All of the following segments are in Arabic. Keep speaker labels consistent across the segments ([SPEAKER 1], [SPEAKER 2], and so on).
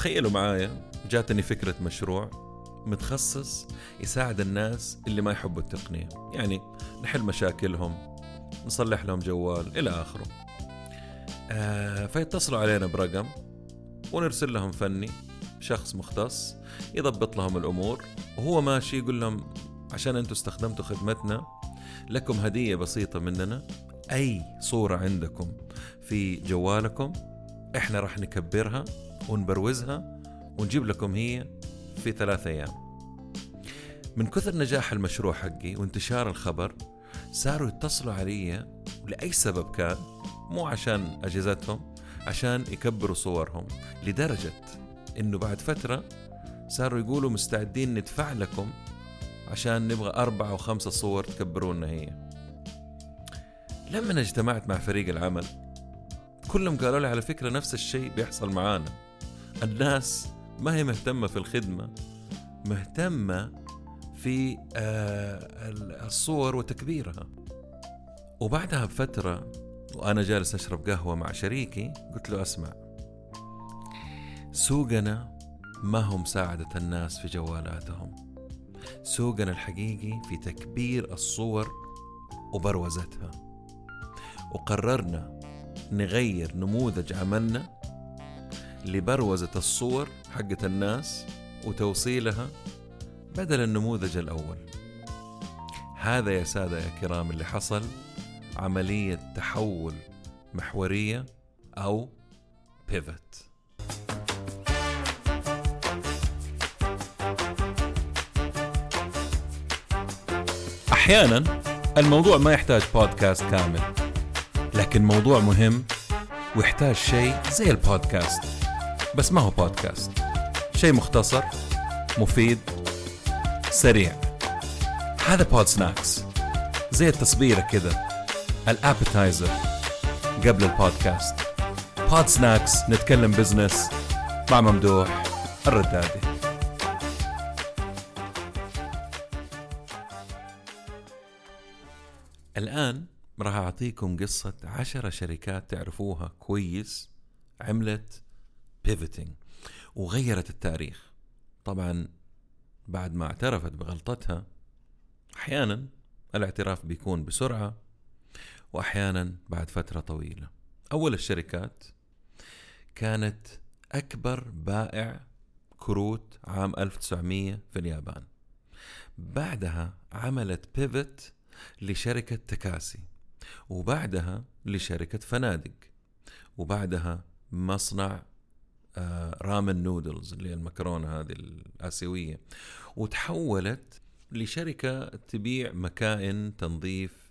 [SPEAKER 1] تخيلوا معايا جاتني فكرة مشروع متخصص يساعد الناس اللي ما يحبوا التقنية. يعني نحل مشاكلهم نصلح لهم جوال إلى آخره. آه فيتصلوا علينا برقم ونرسل لهم فني شخص مختص يضبط لهم الأمور. وهو ماشي يقول لهم عشان أنتم استخدمتوا خدمتنا لكم هدية بسيطة مننا أي صورة عندكم في جوالكم إحنا راح نكبرها ونبروزها ونجيب لكم هي في ثلاثة أيام. من كثر نجاح المشروع حقي وانتشار الخبر صاروا يتصلوا علي لأي سبب كان مو عشان أجهزتهم عشان يكبروا صورهم لدرجة إنه بعد فترة صاروا يقولوا مستعدين ندفع لكم عشان نبغى أربعة أو خمسة صور تكبرونا هي. لما اجتمعت مع فريق العمل كلهم قالوا لي على فكرة نفس الشيء بيحصل معانا. الناس ما هي مهتمة في الخدمة مهتمة في آه، الصور وتكبيرها. وبعدها بفترة وأنا جالس أشرب قهوة مع شريكي قلت له أسمع سوقنا ما هو مساعدة الناس في جوالاتهم. سوقنا الحقيقي في تكبير الصور وبروزتها. وقررنا نغير نموذج عملنا لبروزة الصور حقت الناس وتوصيلها بدل النموذج الأول. هذا يا سادة يا كرام اللي حصل عملية تحول محورية أو pivot. أحيانا الموضوع ما يحتاج بودكاست كامل لكن موضوع مهم ويحتاج شيء زي البودكاست. بس ما هو بودكاست. شيء مختصر مفيد سريع. هذا Pod Snacks زي التصبيرة كذا ال appetizer قبل البودكاست. Pod Snacks نتكلم business مع ممدوح الردادي. الآن راح أعطيكم قصة عشرة شركات تعرفوها كويس عملت بيفتنج وغيرت التاريخ. طبعا بعد ما اعترفت بغلطتها أحيانا الاعتراف بيكون بسرعة وأحيانا بعد فترة طويلة. أول الشركات كانت أكبر بائع كروت عام 1900 في اليابان. بعدها عملت pivot لشركة تكاسي وبعدها لشركة فنادق وبعدها مصنع ramen noodles اللي هي المكرونة هذه الآسيوية وتحولت لشركة تبيع مكائن تنظيف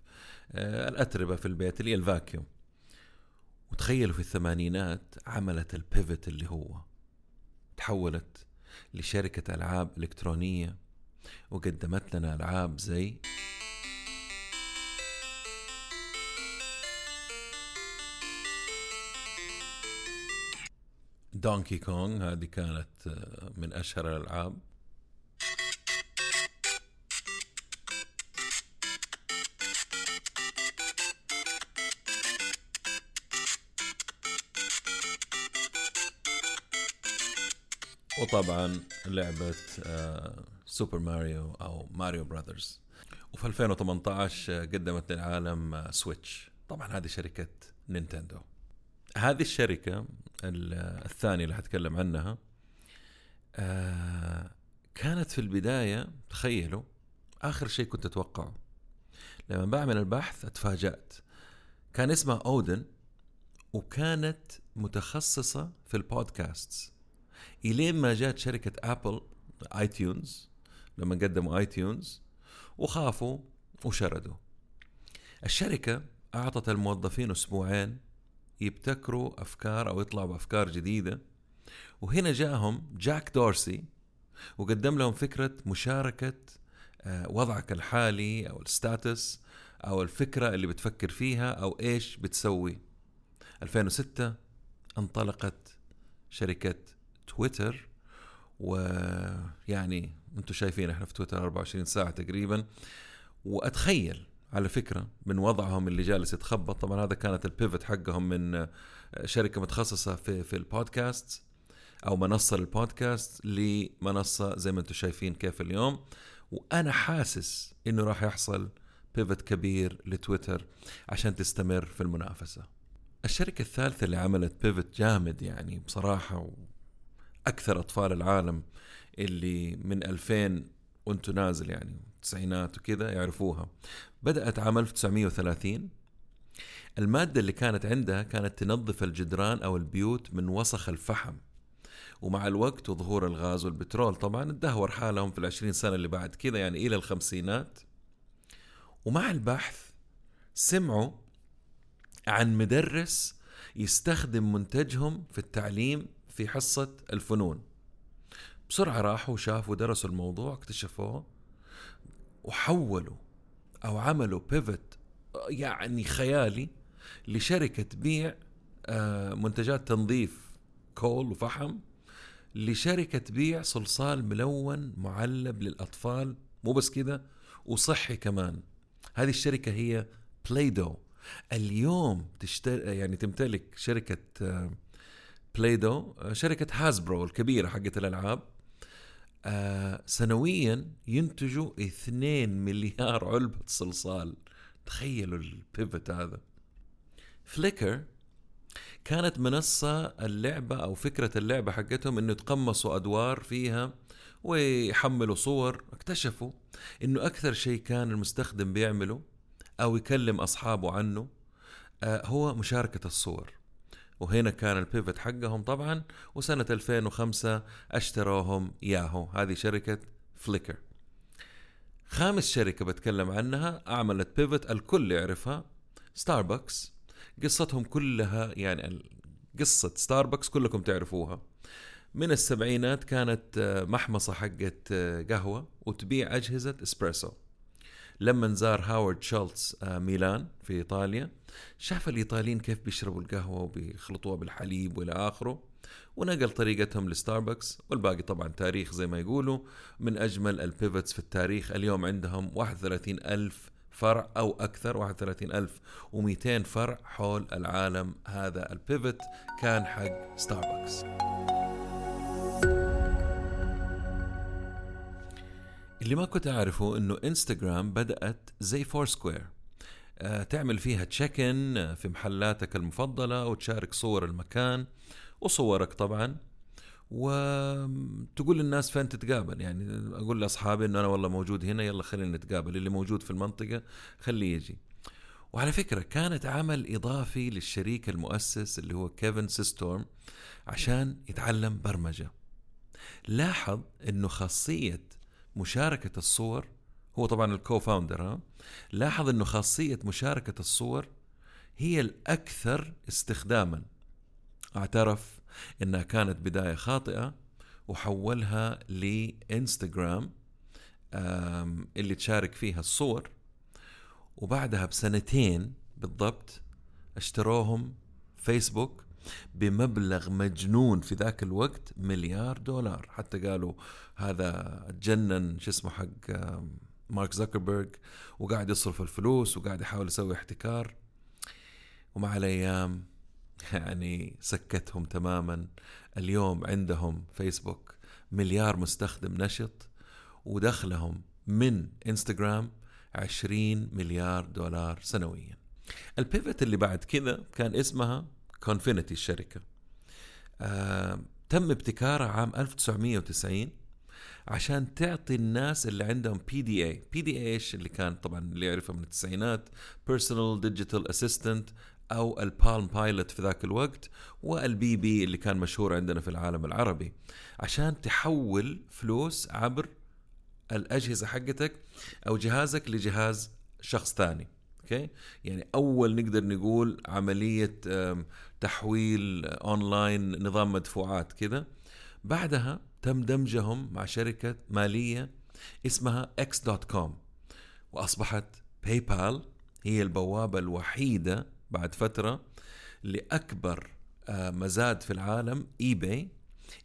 [SPEAKER 1] آه، الأتربة في البيت اللي هي ال vacuum. وتخيلوا في الثمانينات عملت ال pivot اللي هو. تحولت لشركة ألعاب إلكترونية وقدمت لنا ألعاب زي دونكي كونغ هذه كانت آه، من أشهر الألعاب. وطبعا لعبة Super Mario أو Mario Brothers وفي 2018 قدمت للعالم Switch طبعا هذه شركة نينتندو. هذه الشركة الثانية اللي حتكلم عنها آه، كانت في البداية تخيلوا آخر شيء كنت أتوقعه. لما بعمل البحث أتفاجأت. كان اسمها Odeo وكانت متخصصة في البودكاست إلين ما جات شركة أبل iTunes لما قدموا iTunes وخافوا وشردوا. الشركة أعطت الموظفين أسبوعين يبتكروا أفكار أو يطلعوا بأفكار جديدة. وهنا جاهم جاك دورسي وقدم لهم فكرة مشاركة آه، وضعك الحالي أو ال status أو الفكرة اللي بتفكر فيها أو إيش بتسوي. 2006 انطلقت شركة تويتر ويعني أنتم شايفين إحنا في تويتر 24 ساعة تقريبا. وأتخيل على فكرة من وضعهم اللي جالس يتخبط. طبعا هذا كانت البيفت حقهم من آه، شركة متخصصة في في البودكاست أو منصة للبودكاست لمنصة زي ما أنتم شايفين كيف اليوم. وأنا حاسس إنه راح يحصل بيفت كبير لتويتر عشان تستمر في المنافسة. الشركة الثالثة اللي عملت بيفت جامد يعني بصراحة أكثر أطفال العالم اللي من 2000 وانتو نازل يعني التسعينات وكذا يعرفوها. بدأت عام 1930 المادة اللي كانت عندها كانت تنظف الجدران أو البيوت من وسخ الفحم ومع الوقت وظهور الغاز والبترول. طبعا اتدهور حالهم في العشرين سنة اللي بعد كذا يعني إلى الخمسينات. ومع البحث سمعوا عن مدرس يستخدم منتجهم في التعليم في حصة الفنون. بسرعة راحوا وشافوا درسوا الموضوع اكتشفوه. وحولوا أو عملوا بيفت يعني خيالي لشركة تبيع آه، منتجات تنظيف coal وفحم لشركة تبيع صلصال ملون معلب للأطفال مو بس كذا وصحي كمان. هذه الشركة هي Play-Doh اليوم تشتري يعني تمتلك شركة Play-Doh آه، شركة Hasbro الكبيرة حقت الألعاب. آه سنويا ينتجوا 2 مليار علبة صلصال. تخيلوا ال pivot هذا. Flickr كانت منصة اللعبة أو فكرة اللعبة حقتهم إنه يتقمصوا أدوار فيها ويحملوا صور. اكتشفوا إنه أكثر شيء كان المستخدم بيعمله أو يكلم أصحابه عنه آه هو مشاركة الصور. وهنا كان ال pivot حقهم طبعا وسنة 2005 أشتروهم ياهو هذه شركة Flickr خامس شركة بتكلم عنها عملت pivot الكل يعرفها ستاربكس قصتهم كلها يعني قصة ستاربكس كلكم تعرفوها. من السبعينات كانت آه، محمصة حقت آه، قهوة وتبيع أجهزة إسبريسو لما زار هاورد شولتز آه، ميلان في إيطاليا شاف الإيطاليين كيف بيشربوا القهوة وبيخلطوها بالحليب وإلى آخره ونقل طريقتهم لستاربكس والباقي طبعا تاريخ زي ما يقولوا. من أجمل ال pivots في التاريخ اليوم عندهم 31 ألف فرع أو أكثر 31200 فرع حول العالم. هذا ال pivot كان حق ستاربكس اللي ما كنت أعرفه إنه انستغرام بدأت زي Foursquare آه تعمل فيها check in في محلاتك المفضلة وتشارك صور المكان وصورك طبعا. وتقول للناس فين تتقابل. يعني أقول لأصحابي إنه أنا والله موجود هنا يلا خلينا نتقابل. اللي موجود في المنطقة خليه يجي. وعلى فكرة كانت عمل إضافي للشريك المؤسس اللي هو كيفن سيستروم عشان يتعلم برمجة. لاحظ إنه خاصية مشاركة الصور هو طبعا ال co-founder ها؟ لاحظ إنه خاصية مشاركة الصور هي الأكثر استخداما. اعترف إنها كانت بداية خاطئة وحولها لإنستغرام اللي تشارك فيها الصور. وبعدها بسنتين بالضبط اشتروهم فيسبوك بمبلغ مجنون في ذاك الوقت مليار دولار. حتى قالوا هذا تجنن شو اسمه حق مارك زكربرج وقاعد يصرف الفلوس وقاعد يحاول يسوي احتكار. ومع الأيام يعني سكتهم تماما. اليوم عندهم فيسبوك مليار مستخدم نشط ودخلهم من إنستغرام 20 مليار دولار سنويا. ال pivot اللي بعد كذا كان اسمها Confinity الشركة. آه تم ابتكارها عام 1990 عشان تعطي الناس اللي عندهم بي دي اي بي دي اي إيش اللي كان؟ طبعا اللي يعرفه من التسعينات personal digital assistant أو ال Palm Pilot في ذاك الوقت وال BB اللي كان مشهور عندنا في العالم العربي. عشان تحول فلوس عبر الأجهزة حقتك أو جهازك لجهاز شخص ثاني. أوكي؟ يعني أول نقدر نقول عملية تحويل أونلاين نظام مدفوعات كذا بعدها تم دمجهم مع شركة مالية اسمها X.com وأصبحت PayPal هي البوابة الوحيدة بعد فترة لأكبر آه، مزاد في العالم eBay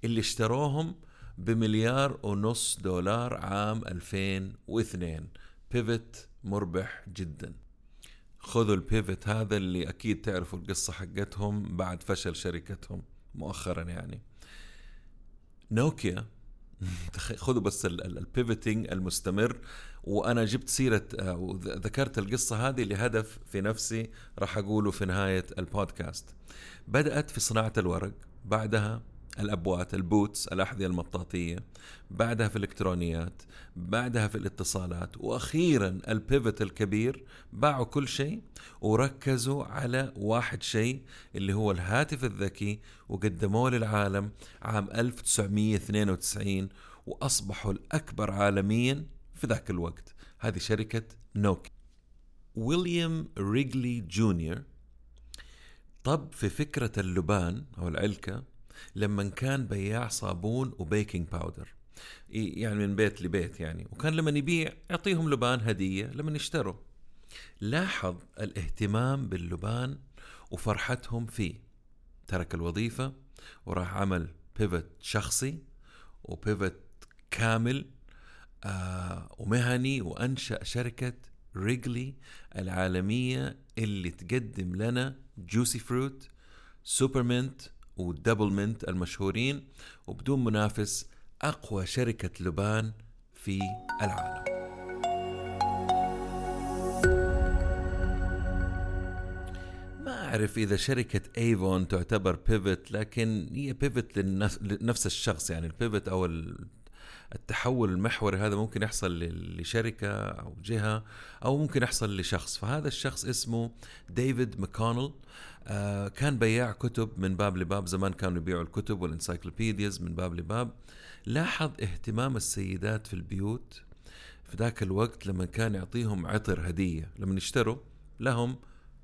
[SPEAKER 1] اللي اشتروهم بمليار ونص دولار عام 2002 pivot مربح جدا. خذوا ال pivot هذا اللي أكيد تعرفوا القصة حقتهم بعد فشل شركتهم مؤخرا يعني. نوكيا خذوا بس ال pivoting المستمر. وأنا جبت سيرة آه، وذكرت القصة هذه لهدف في نفسي راح أقوله في نهاية البودكاست. بدأت في صناعة الورق بعدها الأبوات ال boots الأحذية المطاطية بعدها في الإلكترونيات بعدها في الاتصالات وأخيرا ال pivot الكبير باعوا كل شيء وركزوا على واحد شيء اللي هو الهاتف الذكي وقدموه للعالم عام 1992 وأصبحوا الأكبر عالميا في ذاك الوقت. هذه شركة نوكيا ويليام ريجلي جونيور طب في فكرة اللبان أو العلكة لما كان بياع صابون و baking powder يعني من بيت لبيت يعني. وكان لما يبيع يعطيهم لبان هدية لما يشتروا. لاحظ الاهتمام باللبان وفرحتهم فيه. ترك الوظيفة وراح عمل pivot شخصي و pivot كامل آه ومهني وأنشأ شركة Wrigley العالمية اللي تقدم لنا Juicy Fruit Spearmint و Doublemint المشهورين وبدون منافس أقوى شركة لبان في العالم. ما أعرف إذا شركة Avon تعتبر pivot لكن هي pivot لنفس الشخص يعني ال pivot أو التحول المحوري هذا ممكن يحصل لشركة أو جهة أو ممكن يحصل لشخص. فهذا الشخص اسمه ديفيد ماكونل آه كان بياع كتب من باب لباب. زمان كانوا يبيعوا الكتب وال encyclopedias من باب لباب. لاحظ اهتمام السيدات في البيوت في ذاك الوقت لما كان يعطيهم عطر هدية. لما يشتروا لهم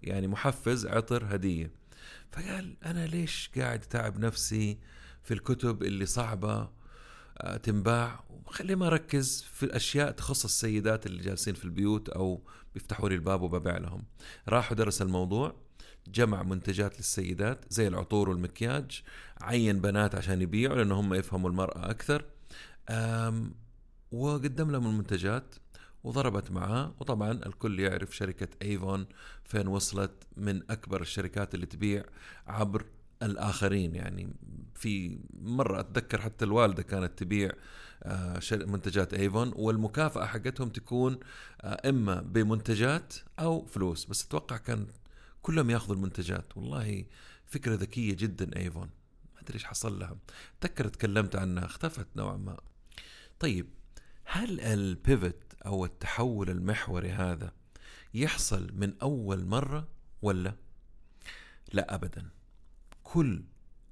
[SPEAKER 1] يعني محفز عطر هدية. فقال أنا ليش قاعد تعب نفسي في الكتب اللي صعبة آه، تنباع. وخلي ما أركز في الأشياء تخص السيدات اللي جالسين في البيوت أو بيفتحوا لي الباب وببيع لهم راح ودرس الموضوع جمع منتجات للسيدات زي العطور والمكياج عين بنات عشان يبيعوا لأن هم يفهموا المرأة أكثر. وقدم لهم المنتجات وضربت معاه. وطبعا الكل يعرف شركة ايفون فين وصلت من أكبر الشركات اللي تبيع عبر الآخرين يعني في مرة أتذكر حتى الوالدة كانت تبيع آه، منتجات أيفون والمكافأة حقتهم تكون آه، إما بمنتجات أو فلوس بس أتوقع كان كلهم ياخذوا المنتجات. والله فكرة ذكية جدا أيفون. ما أدري إيش حصل لها. تذكر تكلمت عنها اختفت نوعا ما. طيب هل البيفت أو التحول المحوري هذا يحصل من أول مرة ولا؟ لا ابدا. كل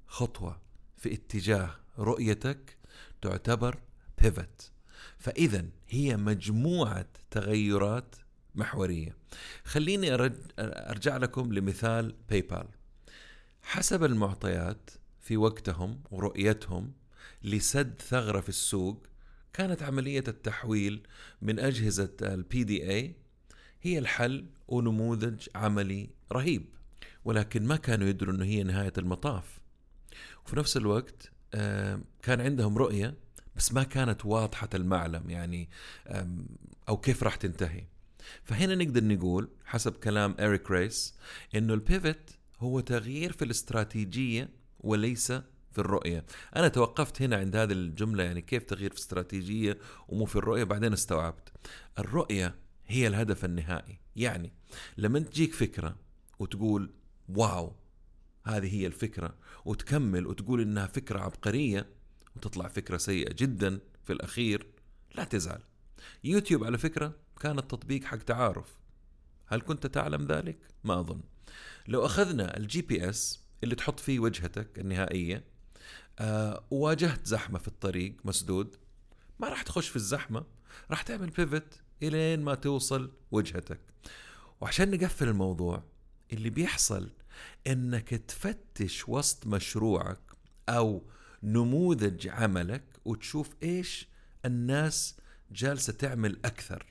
[SPEAKER 1] خطوة في اتجاه رؤيتك تعتبر بيفت فاذا هي مجموعة تغيرات محورية. خليني أرجع لكم لمثال PayPal حسب المعطيات في وقتهم ورؤيتهم لسد ثغرة في السوق كانت عملية التحويل من أجهزة ال PDA هي الحل ونموذج عملي رهيب. ولكن ما كانوا يدروا أنه هي نهاية المطاف. وفي نفس الوقت كان عندهم رؤية بس ما كانت واضحة المعالم يعني أو كيف راح تنتهي. فهنا نقدر نقول حسب كلام إريك ريس إنه ال pivot هو تغيير في الاستراتيجية وليس في الرؤية. أنا توقفت هنا عند هذه الجملة يعني كيف تغيير في استراتيجية ومو في الرؤية بعدين استوعبت. الرؤية هي الهدف النهائي. يعني لما تجيك فكرة وتقول wow هذه هي الفكرة. وتكمل وتقول إنها فكرة عبقرية وتطلع فكرة سيئة جدا في الأخير. لا تزعل يوتيوب على فكرة كان التطبيق حق تعارف. هل كنت تعلم ذلك؟ ما أظن. لو أخذنا ال GPS اللي تحط فيه وجهتك النهائية آه وواجهت زحمة في الطريق مسدود ما راح تخش في الزحمة. راح تعمل pivot إلين ما توصل وجهتك. وعشان نقفل الموضوع اللي بيحصل إنك تفتش وسط مشروعك أو نموذج عملك وتشوف إيش الناس جالسة تعمل أكثر.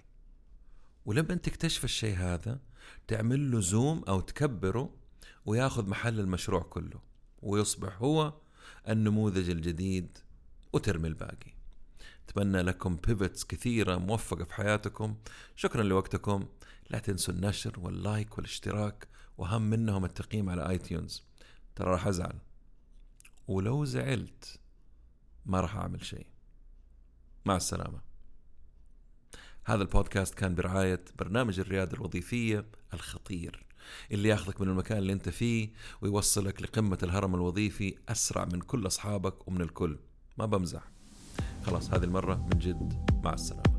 [SPEAKER 1] ولما تكتشف الشيء هذا تعمل له زوم أو تكبره وياخذ محل المشروع كله ويصبح هو النموذج الجديد وترمي الباقي. أتمنى لكم بيفتس كثيرة موفقة في حياتكم. شكرا لوقتكم. لا تنسوا النشر وال like والاشتراك. وأهم منهم التقييم على iTunes ترى راح أزعل. ولو زعلت ما راح أعمل شيء. مع السلامة. هذا البودكاست كان برعاية برنامج الريادة الوظيفية الخطير اللي ياخذك من المكان اللي أنت فيه ويوصلك لقمة الهرم الوظيفي أسرع من كل أصحابك ومن الكل. ما بمزح. خلاص هذه المرة من جد مع السلامة.